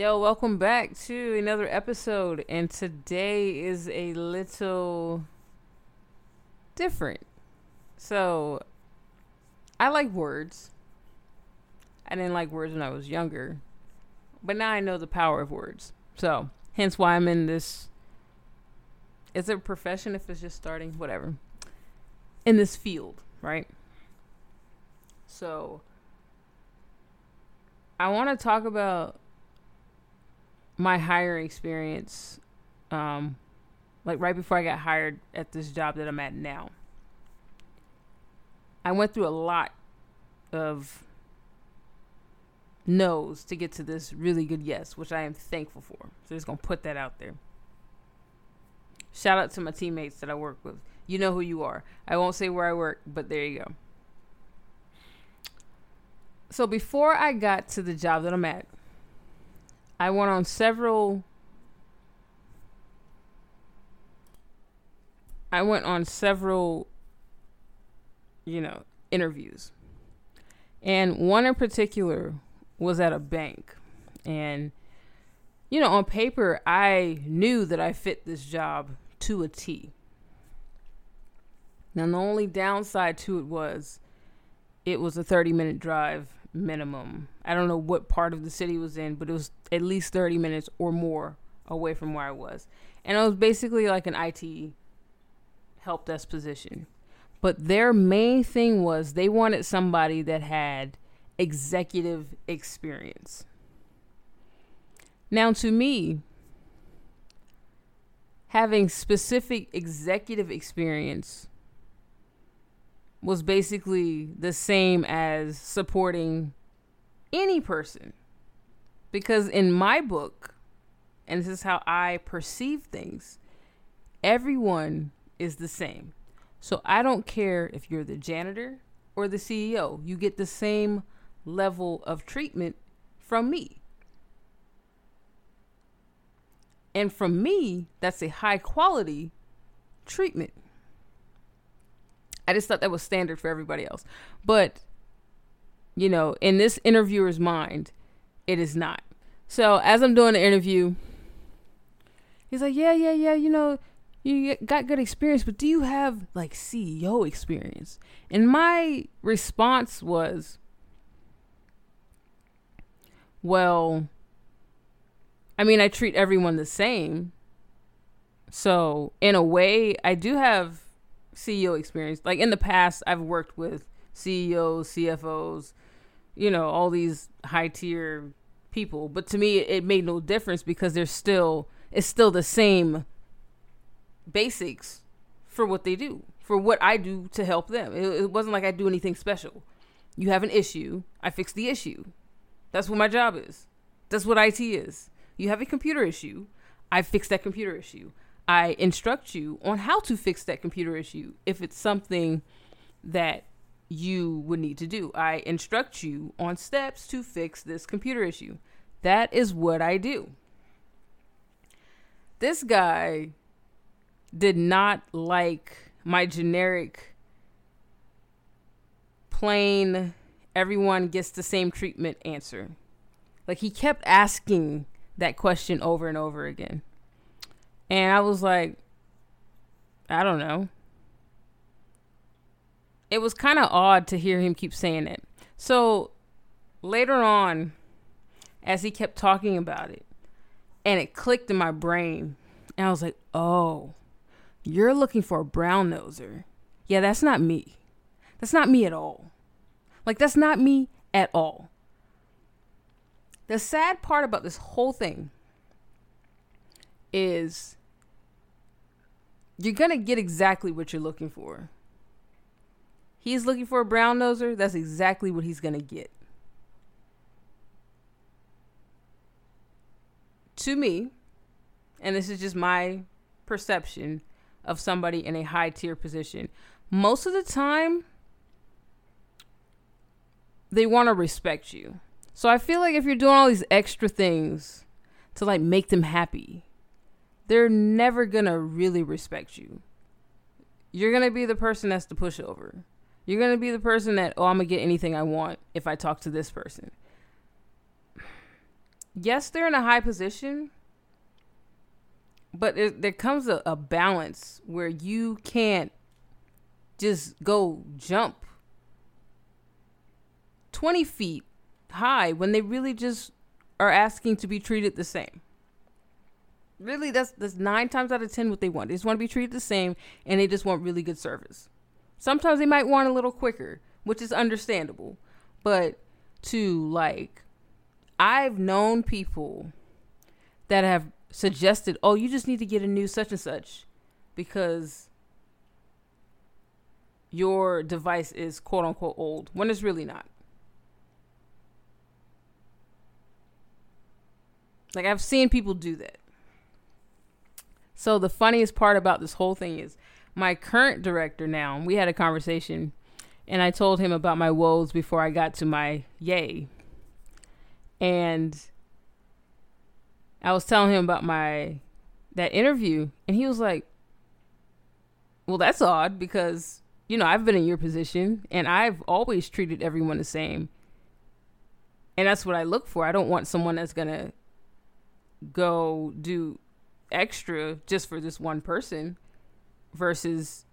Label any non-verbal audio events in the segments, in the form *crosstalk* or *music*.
Yo, welcome back to another episode. And today is a little different. So, I like words. I didn't like words when I was younger. But now I know the power of words. So, hence why I'm in this. Is it a profession if it's just starting? Whatever. In this field, right? So, I want to talk about my hiring experience, um, like right before I got hired at this job that I'm at now. I went through a lot of no's to get to this really good yes, which I am thankful for. So just gonna put that out there. Shout out to my teammates that I work with. You know who you are. I won't say where I work, but there you go. So before I got to the job that I'm at, I went on several I went on several you know, interviews. And one in particular was at a bank. And you know, on paper I knew that I fit this job to a T. Now the only downside to it was it was a 30 minute drive minimum. I don't know what part of the city was in, but it was at least 30 minutes or more away from where I was. And it was basically like an IT help desk position. But their main thing was they wanted somebody that had executive experience. Now, to me, having specific executive experience was basically the same as supporting any person. Because in my book, and this is how I perceive things, everyone is the same. So I don't care if you're the janitor or the CEO, you get the same level of treatment from me. And from me, that's a high quality treatment. I just thought that was standard for everybody else. But, you know, in this interviewer's mind, it is not. So as I'm doing the interview, he's like, Yeah, yeah, yeah, you know, you got good experience, but do you have like CEO experience? And my response was, Well, I mean, I treat everyone the same. So, in a way, I do have CEO experience. Like in the past, I've worked with CEOs, CFOs, you know, all these high tier people. But to me, it made no difference because they're still, it's still the same basics for what they do, for what I do to help them. It, it wasn't like I do anything special. You have an issue, I fix the issue. That's what my job is. That's what IT is. You have a computer issue, I fix that computer issue. I instruct you on how to fix that computer issue if it's something that you would need to do. I instruct you on steps to fix this computer issue. That is what I do. This guy did not like my generic, plain, everyone gets the same treatment answer. Like he kept asking that question over and over again. And I was like, I don't know. It was kind of odd to hear him keep saying it. So later on, as he kept talking about it, and it clicked in my brain, and I was like, oh, you're looking for a brown noser. Yeah, that's not me. That's not me at all. Like, that's not me at all. The sad part about this whole thing is you're gonna get exactly what you're looking for. He's looking for a brown noser, that's exactly what he's gonna get. To me, and this is just my perception of somebody in a high tier position, most of the time they want to respect you. So I feel like if you're doing all these extra things to like make them happy, they're never gonna really respect you. You're gonna be the person that's the pushover. You're gonna be the person that, oh, I'm gonna get anything I want if I talk to this person. yes, they're in a high position, but there, there comes a, a balance where you can't just go jump 20 feet high when they really just are asking to be treated the same. Really, that's that's nine times out of ten what they want. They just want to be treated the same, and they just want really good service. Sometimes they might want a little quicker, which is understandable, but to like, I've known people that have suggested, "Oh, you just need to get a new such and such," because your device is quote unquote old when it's really not. Like I've seen people do that. So the funniest part about this whole thing is my current director now, we had a conversation and I told him about my woes before I got to my yay. And I was telling him about my that interview and he was like, "Well, that's odd because you know, I've been in your position and I've always treated everyone the same. And that's what I look for. I don't want someone that's going to go do extra just for this one person versus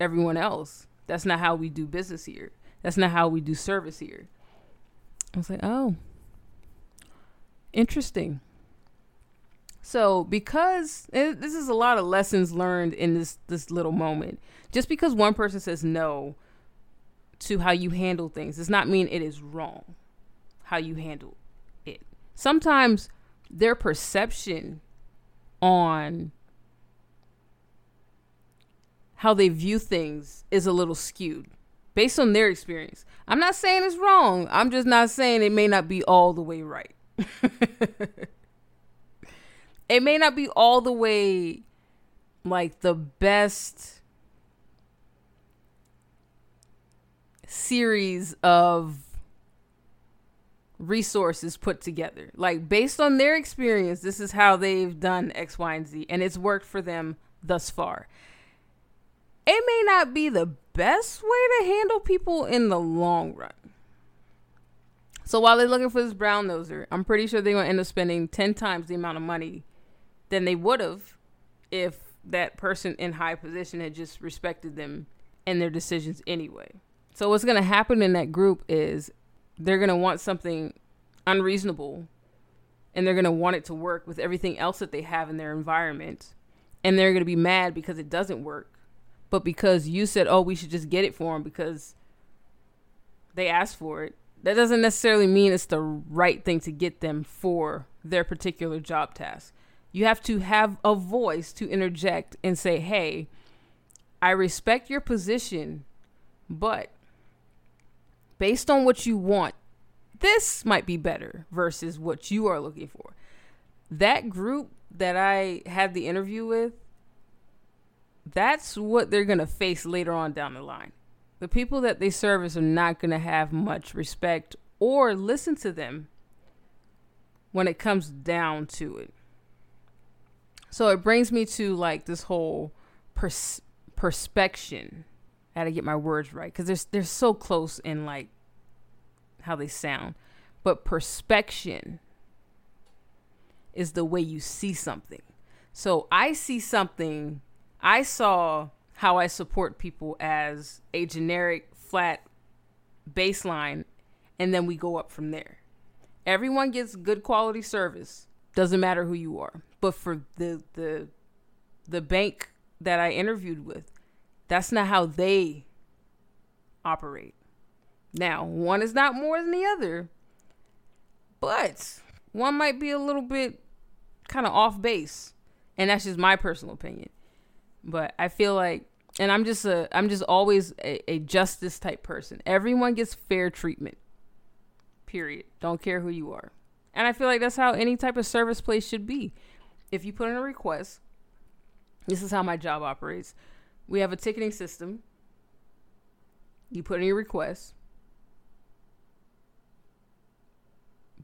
everyone else. That's not how we do business here. That's not how we do service here. I was like, oh, interesting. So, because this is a lot of lessons learned in this this little moment. Just because one person says no to how you handle things does not mean it is wrong how you handle it. Sometimes their perception on how they view things is a little skewed based on their experience. I'm not saying it's wrong. I'm just not saying it may not be all the way right. *laughs* it may not be all the way like the best series of resources put together. Like based on their experience, this is how they've done X, Y, and Z, and it's worked for them thus far. It may not be the best way to handle people in the long run. So while they're looking for this brown noser, I'm pretty sure they're gonna end up spending ten times the amount of money than they would have if that person in high position had just respected them and their decisions anyway. So what's gonna happen in that group is they're going to want something unreasonable and they're going to want it to work with everything else that they have in their environment and they're going to be mad because it doesn't work but because you said oh we should just get it for them because they asked for it that doesn't necessarily mean it's the right thing to get them for their particular job task. You have to have a voice to interject and say hey i respect your position but based on what you want, this might be better versus what you are looking for. That group that I had the interview with, that's what they're going to face later on down the line. The people that they service are not going to have much respect or listen to them when it comes down to it. So it brings me to like this whole pers- perspection I gotta get my words right because they're they're so close in like how they sound, but perspection is the way you see something. So I see something. I saw how I support people as a generic flat baseline, and then we go up from there. Everyone gets good quality service. Doesn't matter who you are. But for the the the bank that I interviewed with, that's not how they operate. Now, one is not more than the other, but one might be a little bit kind of off base. And that's just my personal opinion. But I feel like and I'm just a I'm just always a, a justice type person. Everyone gets fair treatment. Period. Don't care who you are. And I feel like that's how any type of service place should be. If you put in a request, this is how my job operates. We have a ticketing system. You put in your request.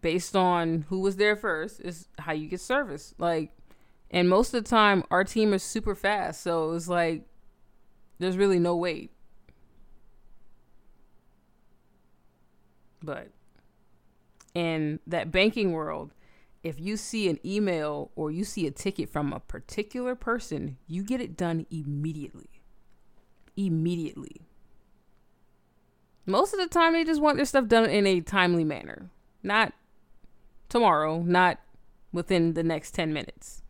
Based on who was there first is how you get service. Like, and most of the time, our team is super fast. So it's like, there's really no wait. But in that banking world, if you see an email or you see a ticket from a particular person, you get it done immediately. Immediately. Most of the time, they just want their stuff done in a timely manner. Not tomorrow, not within the next 10 minutes.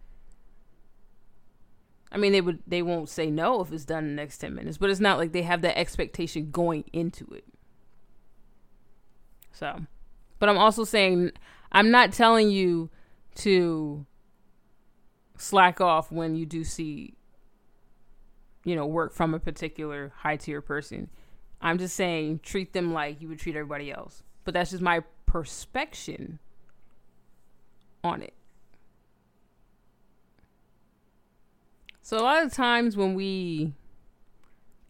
I mean, they would they won't say no if it's done in the next 10 minutes, but it's not like they have that expectation going into it. So, but I'm also saying I'm not telling you to slack off when you do see you know work from a particular high tier person. I'm just saying treat them like you would treat everybody else. But that's just my perspection on it. So a lot of times when we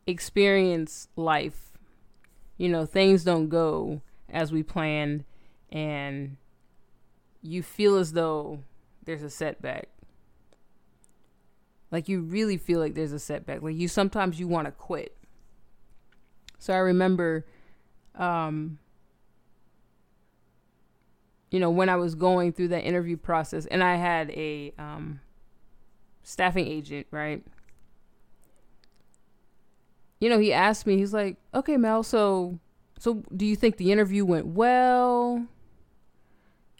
experience life, you know, things don't go as we planned and you feel as though there's a setback. Like you really feel like there's a setback. Like you sometimes you want to quit. So I remember um you know when I was going through that interview process and I had a um staffing agent, right? You know, he asked me, he's like, "Okay, Mel, so so do you think the interview went well?"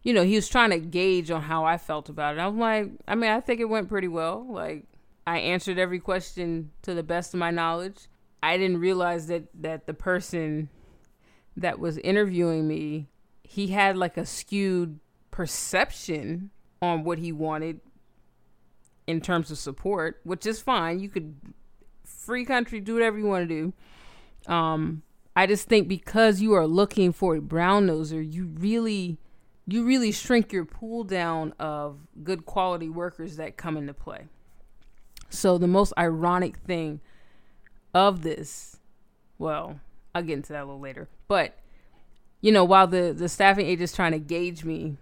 You know, he was trying to gauge on how I felt about it. I'm like, I mean, I think it went pretty well. Like I answered every question to the best of my knowledge. I didn't realize that that the person that was interviewing me, he had like a skewed perception on what he wanted in terms of support, which is fine. You could free country, do whatever you want to do. Um, I just think because you are looking for a brown noser, you really you really shrink your pool down of good quality workers that come into play. So the most ironic thing of this, well, I'll get into that a little later. But you know, while the the staffing agent's trying to gauge me,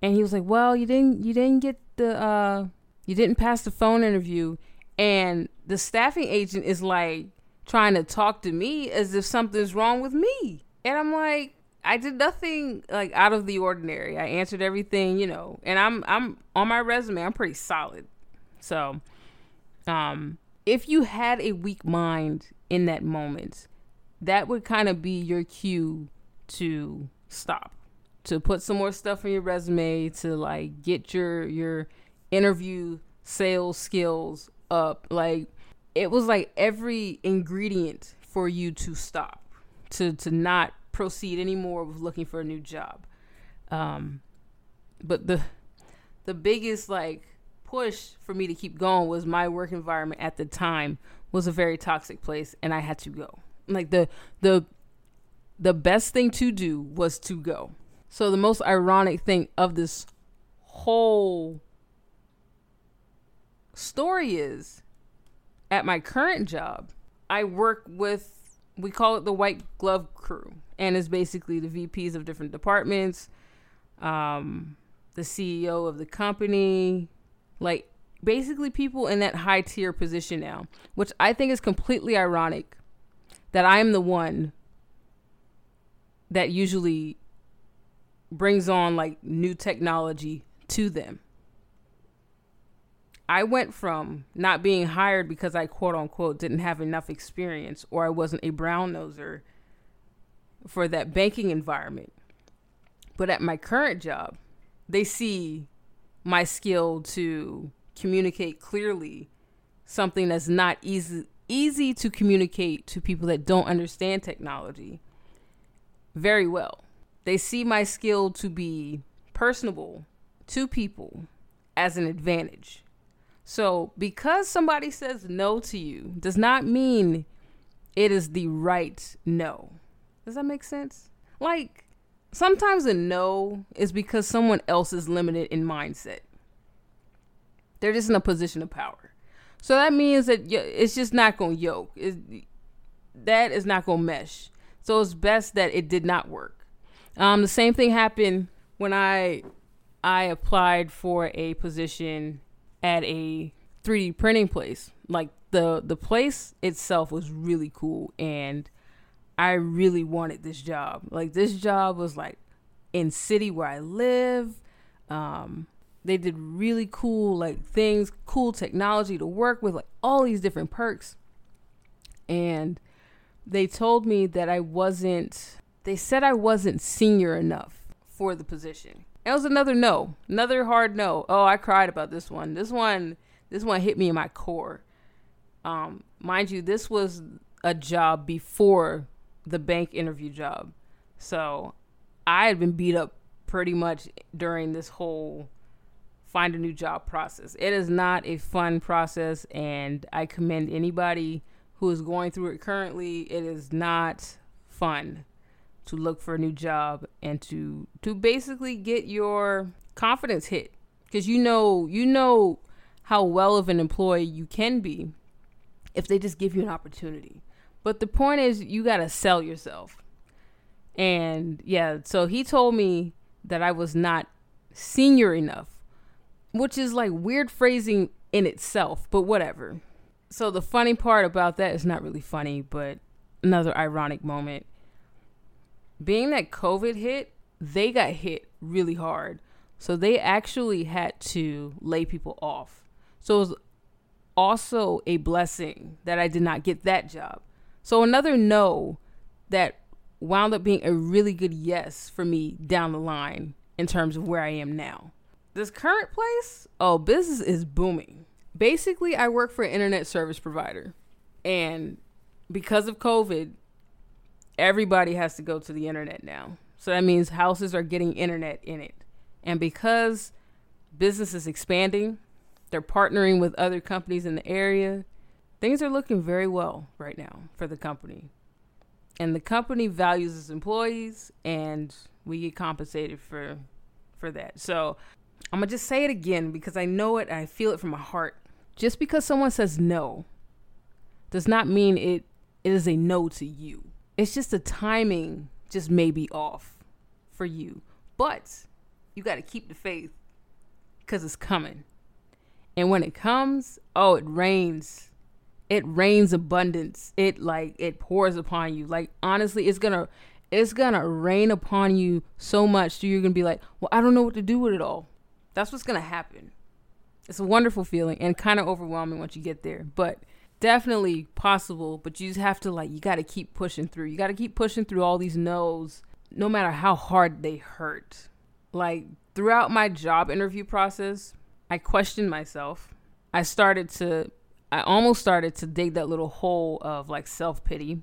and he was like, "Well, you didn't you didn't get the uh you didn't pass the phone interview. And the staffing agent is like trying to talk to me as if something's wrong with me. And I'm like, I did nothing like out of the ordinary. I answered everything, you know, and I'm I'm on my resume, I'm pretty solid. So, um if you had a weak mind in that moment, that would kind of be your cue to stop, to put some more stuff on your resume, to like get your your interview sales skills up. Like it was like every ingredient for you to stop, to to not proceed anymore with looking for a new job. Um, but the the biggest like push for me to keep going was my work environment at the time was a very toxic place and I had to go. Like the the the best thing to do was to go. So the most ironic thing of this whole story is at my current job, I work with, we call it the white glove crew, and it's basically the VPs of different departments, um, the CEO of the company, like basically people in that high tier position now, which I think is completely ironic that I'm the one that usually brings on like new technology to them. I went from not being hired because I quote unquote didn't have enough experience or I wasn't a brown noser for that banking environment. But at my current job, they see my skill to communicate clearly something that's not easy easy to communicate to people that don't understand technology very well. They see my skill to be personable to people as an advantage. So, because somebody says no to you does not mean it is the right no. Does that make sense? Like, sometimes a no is because someone else is limited in mindset. They're just in a position of power. So that means that it's just not going to yoke. It's, that is not going to mesh. So it's best that it did not work. Um, the same thing happened when I I applied for a position at a 3D printing place. Like the the place itself was really cool and I really wanted this job. Like this job was like in city where I live. Um, they did really cool like things, cool technology to work with, like all these different perks. And they told me that I wasn't. They said I wasn't senior enough for the position. It was another no, another hard no. Oh, I cried about this one. This one, this one hit me in my core. Um, mind you, this was a job before the bank interview job. So I had been beat up pretty much during this whole find a new job process. It is not a fun process, and I commend anybody who is going through it currently. It is not fun to look for a new job and to to basically get your confidence hit because you know you know how well of an employee you can be if they just give you an opportunity. But the point is, you got to sell yourself. And yeah, so he told me that I was not senior enough, which is like weird phrasing in itself, but whatever. So the funny part about that is not really funny, but another ironic moment. Being that COVID hit, they got hit really hard. So they actually had to lay people off. So it was also a blessing that I did not get that job. So another no that wound up being a really good yes for me down the line in terms of where I am now. This current place, oh, business is booming. Basically, I work for an internet service provider. And because of COVID, everybody has to go to the internet now. So that means houses are getting internet in it. And because business is expanding, they're partnering with other companies in the area. Things are looking very well right now for the company. And the company values its employees and we get compensated for for that. So I'm gonna just say it again because I know it I feel it from my heart. Just because someone says no does not mean it it is a no to you. It's just the timing just may be off for you. But you got to keep the faith because it's coming. And when it comes, oh, it rains. It rains abundance. It like it pours upon you. Like honestly, it's gonna it's gonna rain upon you so much that you're gonna be like, well, I don't know what to do with it all. That's what's gonna happen. It's a wonderful feeling and kind of overwhelming once you get there, but definitely possible. But you just have to like you got to keep pushing through. You got to keep pushing through all these no's, no matter how hard they hurt. Like throughout my job interview process, I questioned myself. I started to, I almost started to dig that little hole of like self pity.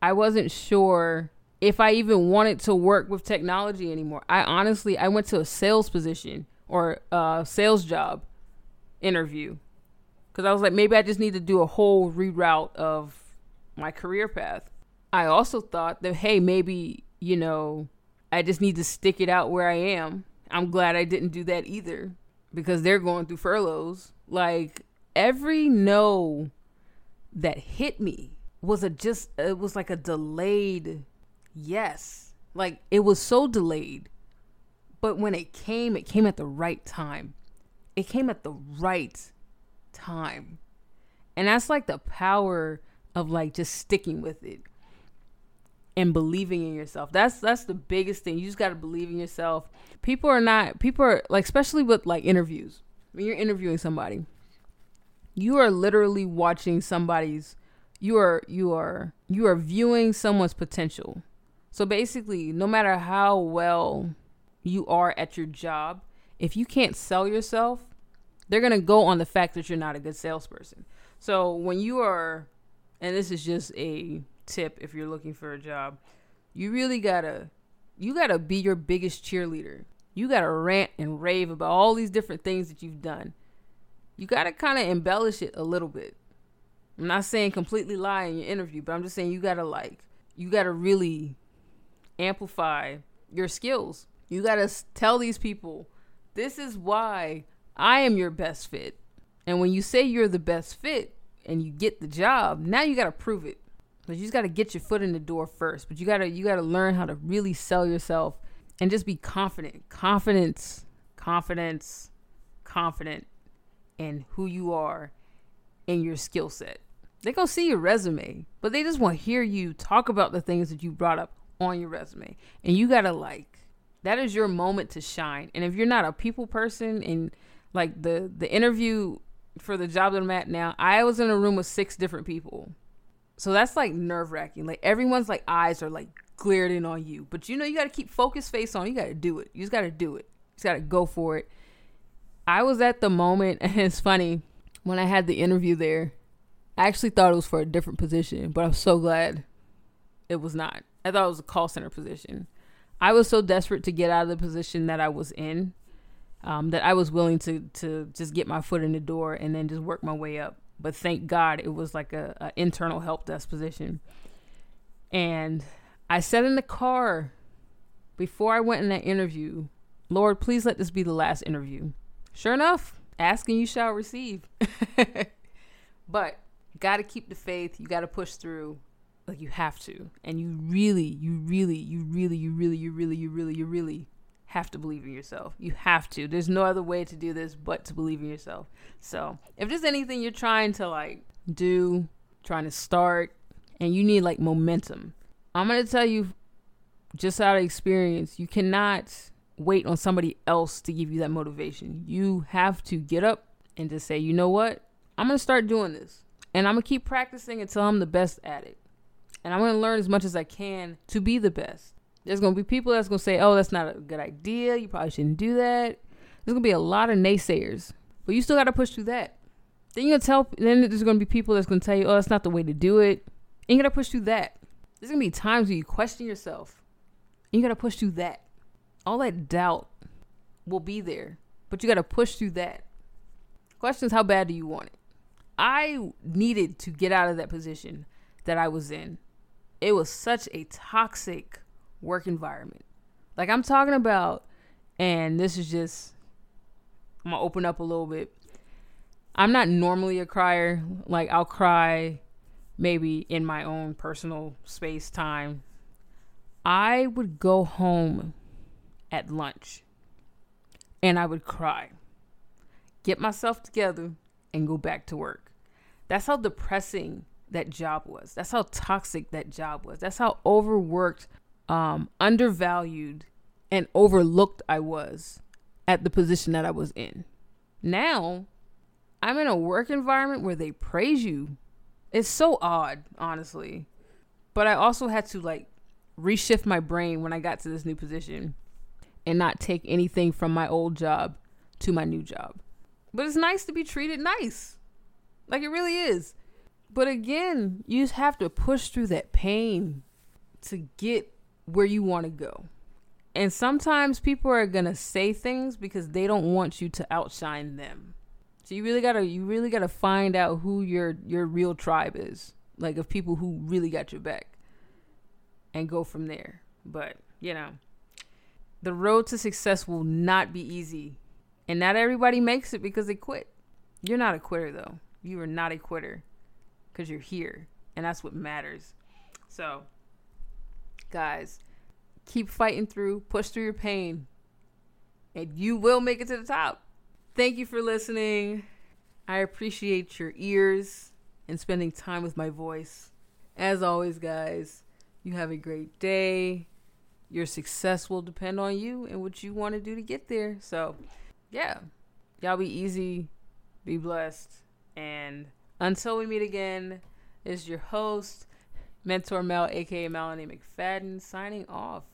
I wasn't sure if I even wanted to work with technology anymore. I honestly, I went to a sales position or a sales job interview because I was like, maybe I just need to do a whole reroute of my career path. I also thought that, hey, maybe, you know, I just need to stick it out where I am. I'm glad I didn't do that either because they're going through furloughs. Like every no that hit me was a just it was like a delayed yes. Like it was so delayed. But when it came, it came at the right time. It came at the right time. And that's like the power of like just sticking with it and believing in yourself. That's that's the biggest thing. You just got to believe in yourself. People are not people are like especially with like interviews. When you're interviewing somebody, you are literally watching somebody's you are you are you are viewing someone's potential. So basically, no matter how well you are at your job, if you can't sell yourself, they're going to go on the fact that you're not a good salesperson. So when you are and this is just a tip if you're looking for a job. You really gotta you gotta be your biggest cheerleader. You gotta rant and rave about all these different things that you've done. You gotta kind of embellish it a little bit. I'm not saying completely lie in your interview, but I'm just saying you gotta like you gotta really amplify your skills. You gotta tell these people this is why I am your best fit. And when you say you're the best fit and you get the job, now you gotta prove it. But you just got to get your foot in the door first. But you got to you got to learn how to really sell yourself and just be confident. Confidence, confidence, confident in who you are and your skill set. They go see your resume, but they just want to hear you talk about the things that you brought up on your resume. And you got to like That is your moment to shine. And if you're not a people person and like the the interview for the job that I'm at now, I was in a room with six different people. So that's like nerve wracking. Like everyone's like eyes are like glared in on you. But you know you gotta keep focus face on. You gotta do it. You just gotta do it. You just gotta go for it. I was at the moment *laughs* and it's funny, when I had the interview there, I actually thought it was for a different position, but I'm so glad it was not. I thought it was a call center position. I was so desperate to get out of the position that I was in um, that I was willing to to just get my foot in the door and then just work my way up. But thank God it was like a, a internal help desk position. And I said in the car before I went in that interview, Lord, please let this be the last interview. Sure enough, asking you shall receive. *laughs* but got to keep the faith. You got to push through like you have to. And you really, you really, you really, you really, you really, you really, you really have to believe in yourself. You have to. There's no other way to do this but to believe in yourself. So, if there's anything you're trying to like do, trying to start, and you need like momentum, I'm going to tell you just out of experience, you cannot wait on somebody else to give you that motivation. You have to get up and just say, you know what? I'm going to start doing this. And I'm going to keep practicing until I'm the best at it. And I'm going to learn as much as I can to be the best. There's going to be people that's going to say, oh, that's not a good idea. You probably shouldn't do that. There's going to be a lot of naysayers. But you still got to push through that. Then you're going to tell, then there's going to be people that's going to tell you, oh, that's not the way to do it. And you got to push through that. There's going to be times where you question yourself. And you got to push through that. All that doubt will be there. But you got to push through that. Question is, how bad do you want it? I needed to get out of that position that I was in. It was such a toxic work environment. Like I'm talking about, and this is just, I'm gonna open up a little bit. I'm not normally a crier. Like I'll cry maybe in my own personal space time. I would go home at lunch and I would cry, get myself together, and go back to work. That's how depressing that job was. That's how toxic that job was. That's how overworked um, undervalued and overlooked I was at the position that I was in. Now, I'm in a work environment where they praise you. It's so odd, honestly. But I also had to like reshift my brain when I got to this new position and not take anything from my old job to my new job. But it's nice to be treated nice. Like it really is. But again, you just have to push through that pain to get where you want to go. And sometimes people are going to say things because they don't want you to outshine them. So you really got to you really got to find out who your your real tribe is. Like of people who really got your back and go from there. But, you know, the road to success will not be easy. And not everybody makes it because they quit. You're not a quitter though. You are not a quitter because you're here. And that's what matters. So, guys. Keep fighting through, push through your pain, and you will make it to the top. Thank you for listening. I appreciate your ears and spending time with my voice. As always, guys, you have a great day. Your success will depend on you and what you want to do to get there. So, yeah, y'all be easy, be blessed, and until we meet again, is your host, Mentor Mel, aka Melanie McFadden, signing off.